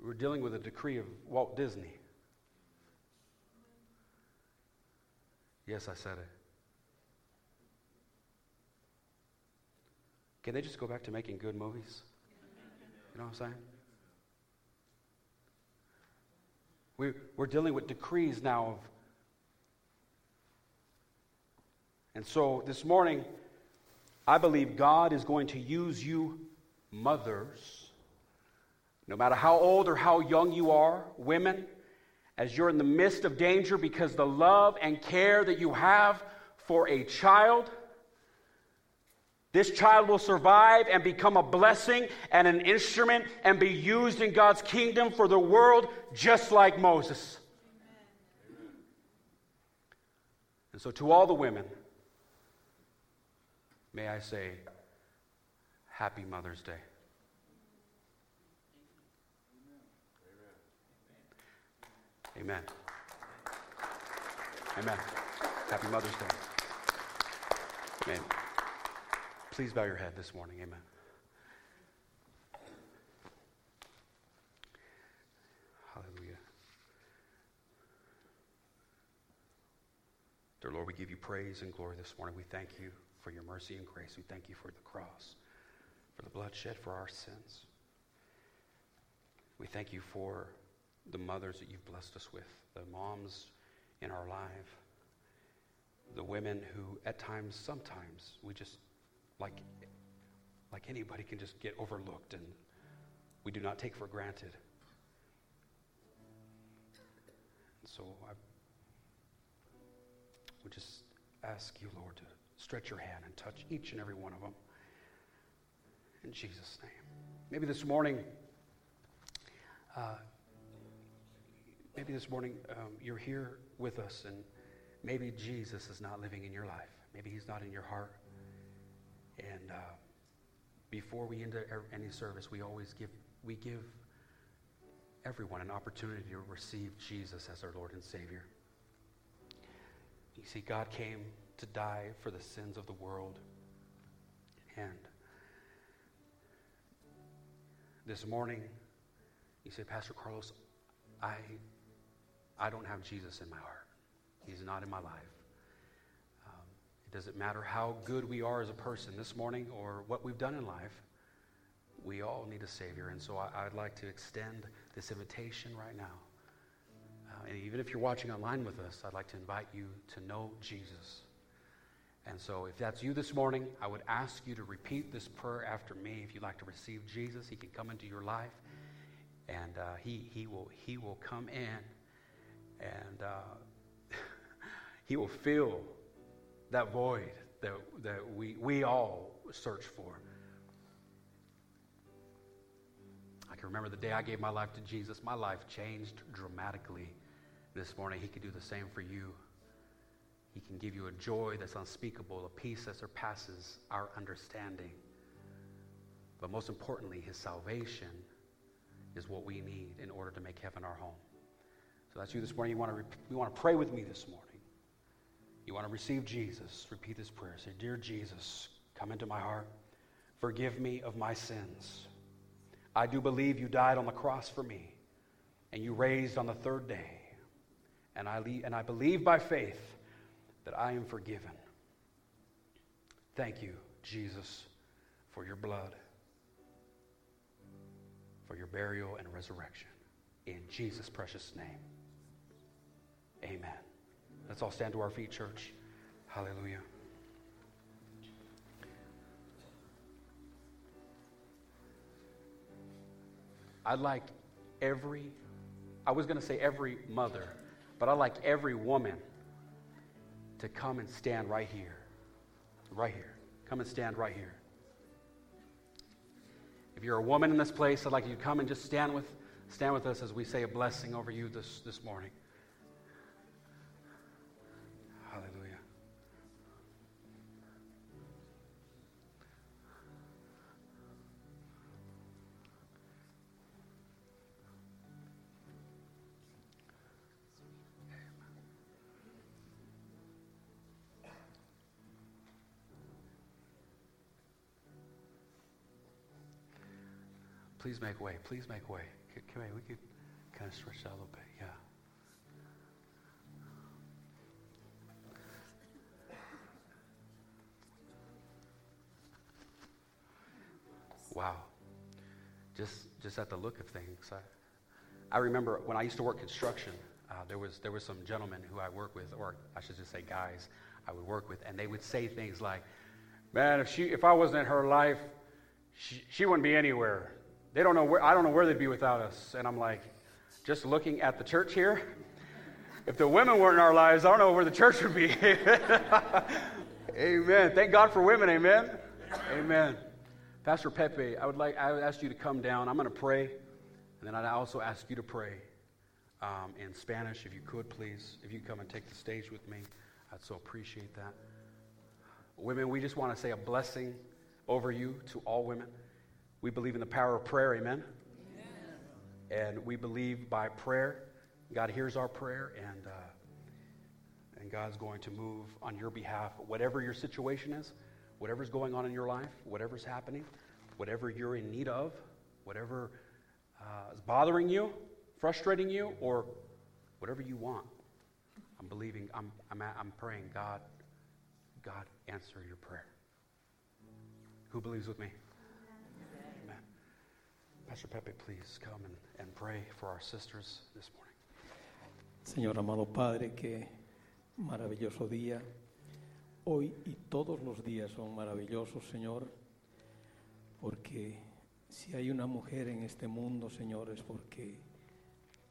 We're dealing with a decree of Walt Disney. Yes, I said it. Can they just go back to making good movies? You know what I'm saying? We, we're dealing with decrees now of. And so this morning, I believe God is going to use you, mothers, no matter how old or how young you are, women, as you're in the midst of danger because the love and care that you have for a child this child will survive and become a blessing and an instrument and be used in God's kingdom for the world just like Moses. And so, to all the women, may I say, Happy Mother's Day. Amen. Amen. Happy Mother's Day. Amen. Please bow your head this morning. Amen. Hallelujah. Dear Lord, we give you praise and glory this morning. We thank you for your mercy and grace. We thank you for the cross, for the bloodshed, for our sins. We thank you for the mothers that you've blessed us with, the moms in our life, the women who, at times, sometimes, we just, like, like anybody, can just get overlooked and we do not take for granted. So I would just ask you, Lord, to stretch your hand and touch each and every one of them. In Jesus' name. Maybe this morning, uh, maybe this morning um, you're here with us and maybe Jesus is not living in your life. Maybe he's not in your heart. And uh, before we end any service, we always give, we give everyone an opportunity to receive Jesus as our Lord and Savior. You see, God came to die for the sins of the world. And this morning, you say, Pastor Carlos, I, I don't have Jesus in my heart. He's not in my life. Um, it doesn't matter how good we are as a person this morning or what we've done in life. We all need a Savior. And so I, I'd like to extend this invitation right now. Uh, and even if you're watching online with us, I'd like to invite you to know Jesus. And so, if that's you this morning, I would ask you to repeat this prayer after me. If you'd like to receive Jesus, He can come into your life, and uh, he, he, will, he will come in, and uh, He will fill that void that, that we, we all search for. I can remember the day I gave my life to Jesus, my life changed dramatically. This morning, He could do the same for you. He can give you a joy that's unspeakable, a peace that surpasses our understanding. But most importantly, His salvation is what we need in order to make heaven our home. So that's you this morning. You want to, you want to pray with me this morning. You want to receive Jesus. Repeat this prayer. Say, Dear Jesus, come into my heart. Forgive me of my sins. I do believe you died on the cross for me and you raised on the third day. And I, le- and I believe by faith that I am forgiven. Thank you, Jesus, for your blood, for your burial and resurrection. In Jesus' precious name. Amen. Let's all stand to our feet, church. Hallelujah. I'd like every, I was going to say every mother, but I'd like every woman to come and stand right here. Right here. Come and stand right here. If you're a woman in this place, I'd like you to come and just stand with, stand with us as we say a blessing over you this, this morning. Please make way. Please make way. Come here. We could kind of stretch out a little bit. Yeah. Wow. Just just at the look of things, I, I remember when I used to work construction. Uh, there was there was some gentlemen who I work with, or I should just say guys, I would work with, and they would say things like, "Man, if she if I wasn't in her life, she, she wouldn't be anywhere." They don't know where, I don't know where they'd be without us. And I'm like, just looking at the church here, if the women weren't in our lives, I don't know where the church would be. amen. Thank God for women. Amen. Amen. Pastor Pepe, I would like I would ask you to come down. I'm going to pray, and then I'd also ask you to pray um, in Spanish, if you could, please. If you come and take the stage with me, I'd so appreciate that. Women, we just want to say a blessing over you to all women. We believe in the power of prayer, amen? amen. And we believe by prayer, God hears our prayer, and, uh, and God's going to move on your behalf. Whatever your situation is, whatever's going on in your life, whatever's happening, whatever you're in need of, whatever uh, is bothering you, frustrating you, or whatever you want, I'm believing, I'm, I'm, I'm praying, God, God, answer your prayer. Who believes with me? Pastor Pepe, please come and, and pray for our sisters this morning. Señor amado Padre, qué maravilloso día. Hoy y todos los días son maravillosos, Señor, porque si hay una mujer en este mundo, Señor, es porque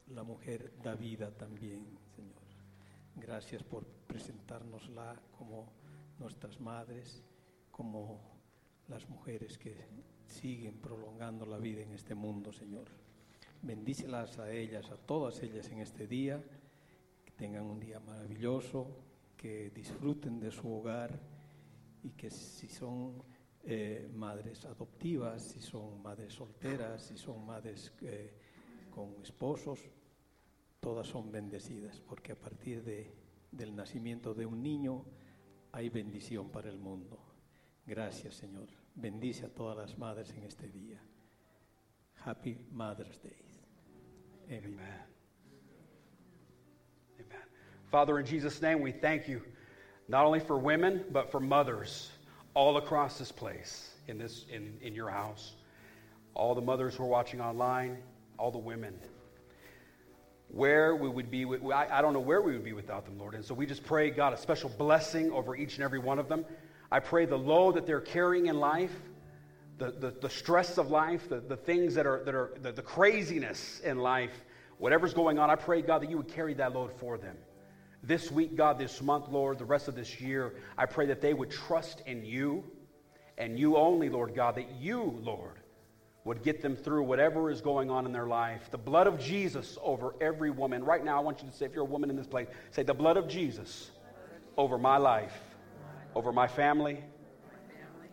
la mujer da vida también, Señor. Gracias por presentárnosla como nuestras madres, como las mujeres que siguen prolongando la vida en este mundo, Señor. Bendícelas a ellas, a todas ellas en este día, que tengan un día maravilloso, que disfruten de su hogar y que si son eh, madres adoptivas, si son madres solteras, si son madres eh, con esposos, todas son bendecidas, porque a partir de, del nacimiento de un niño hay bendición para el mundo. Gracias, Señor. Bendice a todas las madres en este día. Happy Mother's Day. Amen. Amen. Father, in Jesus' name, we thank you not only for women, but for mothers all across this place, in, this, in, in your house. All the mothers who are watching online, all the women. Where we would be, I, I don't know where we would be without them, Lord. And so we just pray, God, a special blessing over each and every one of them. I pray the load that they're carrying in life, the, the, the stress of life, the, the things that are, that are the, the craziness in life, whatever's going on, I pray, God, that you would carry that load for them. This week, God, this month, Lord, the rest of this year, I pray that they would trust in you and you only, Lord God, that you, Lord, would get them through whatever is going on in their life. The blood of Jesus over every woman. Right now, I want you to say, if you're a woman in this place, say, the blood of Jesus over my life, over my family,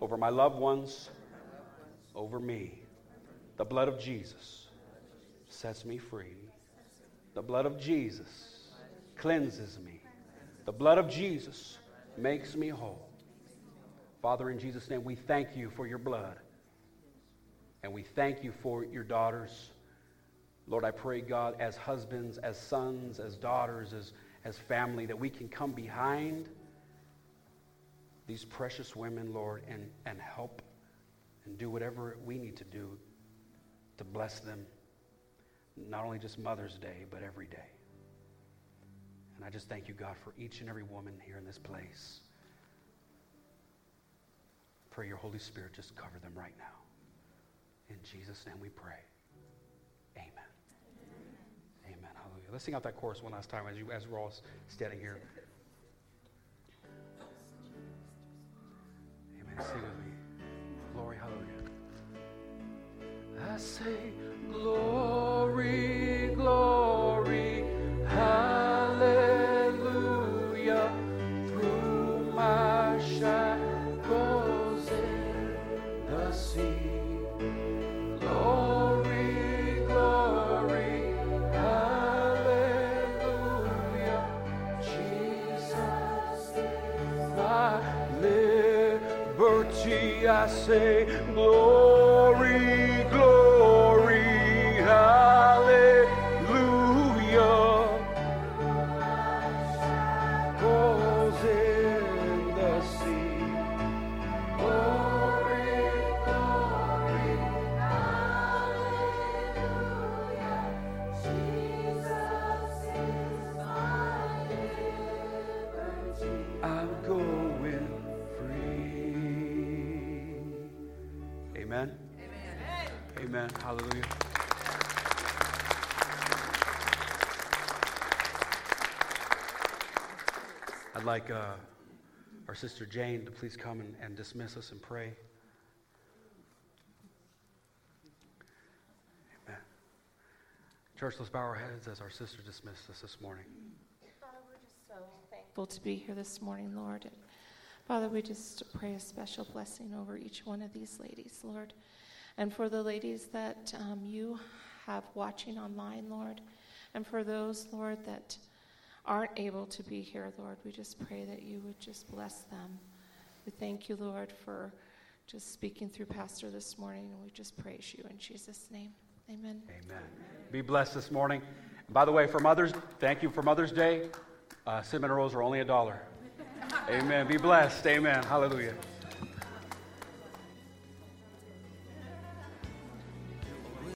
over my loved ones, over me. The blood of Jesus sets me free. The blood of Jesus cleanses me. The blood of Jesus makes me whole. Father, in Jesus' name, we thank you for your blood. And we thank you for your daughters. Lord, I pray, God, as husbands, as sons, as daughters, as, as family, that we can come behind these precious women, Lord, and, and help and do whatever we need to do to bless them, not only just Mother's Day, but every day. And I just thank you, God, for each and every woman here in this place. Pray your Holy Spirit just cover them right now. In Jesus' name we pray. Amen. Amen. Hallelujah. Let's sing out that chorus one last time as, you, as we're all standing here. Sing me. Glory, hallelujah. I say, glory, say, like uh, our sister Jane to please come and, and dismiss us and pray. Amen. Church, let's bow our heads as our sister dismissed us this morning. Father, we're just so thankful to be here this morning, Lord. And Father, we just pray a special blessing over each one of these ladies, Lord. And for the ladies that um, you have watching online, Lord. And for those, Lord, that aren't able to be here, Lord, we just pray that you would just bless them. We thank you, Lord, for just speaking through Pastor this morning. And we just praise you in Jesus' name. Amen. Amen. Be blessed this morning. And by the way, for Mother's, thank you for Mother's Day. Uh, cinnamon rolls are only a dollar. Amen. Be blessed. Amen. Hallelujah.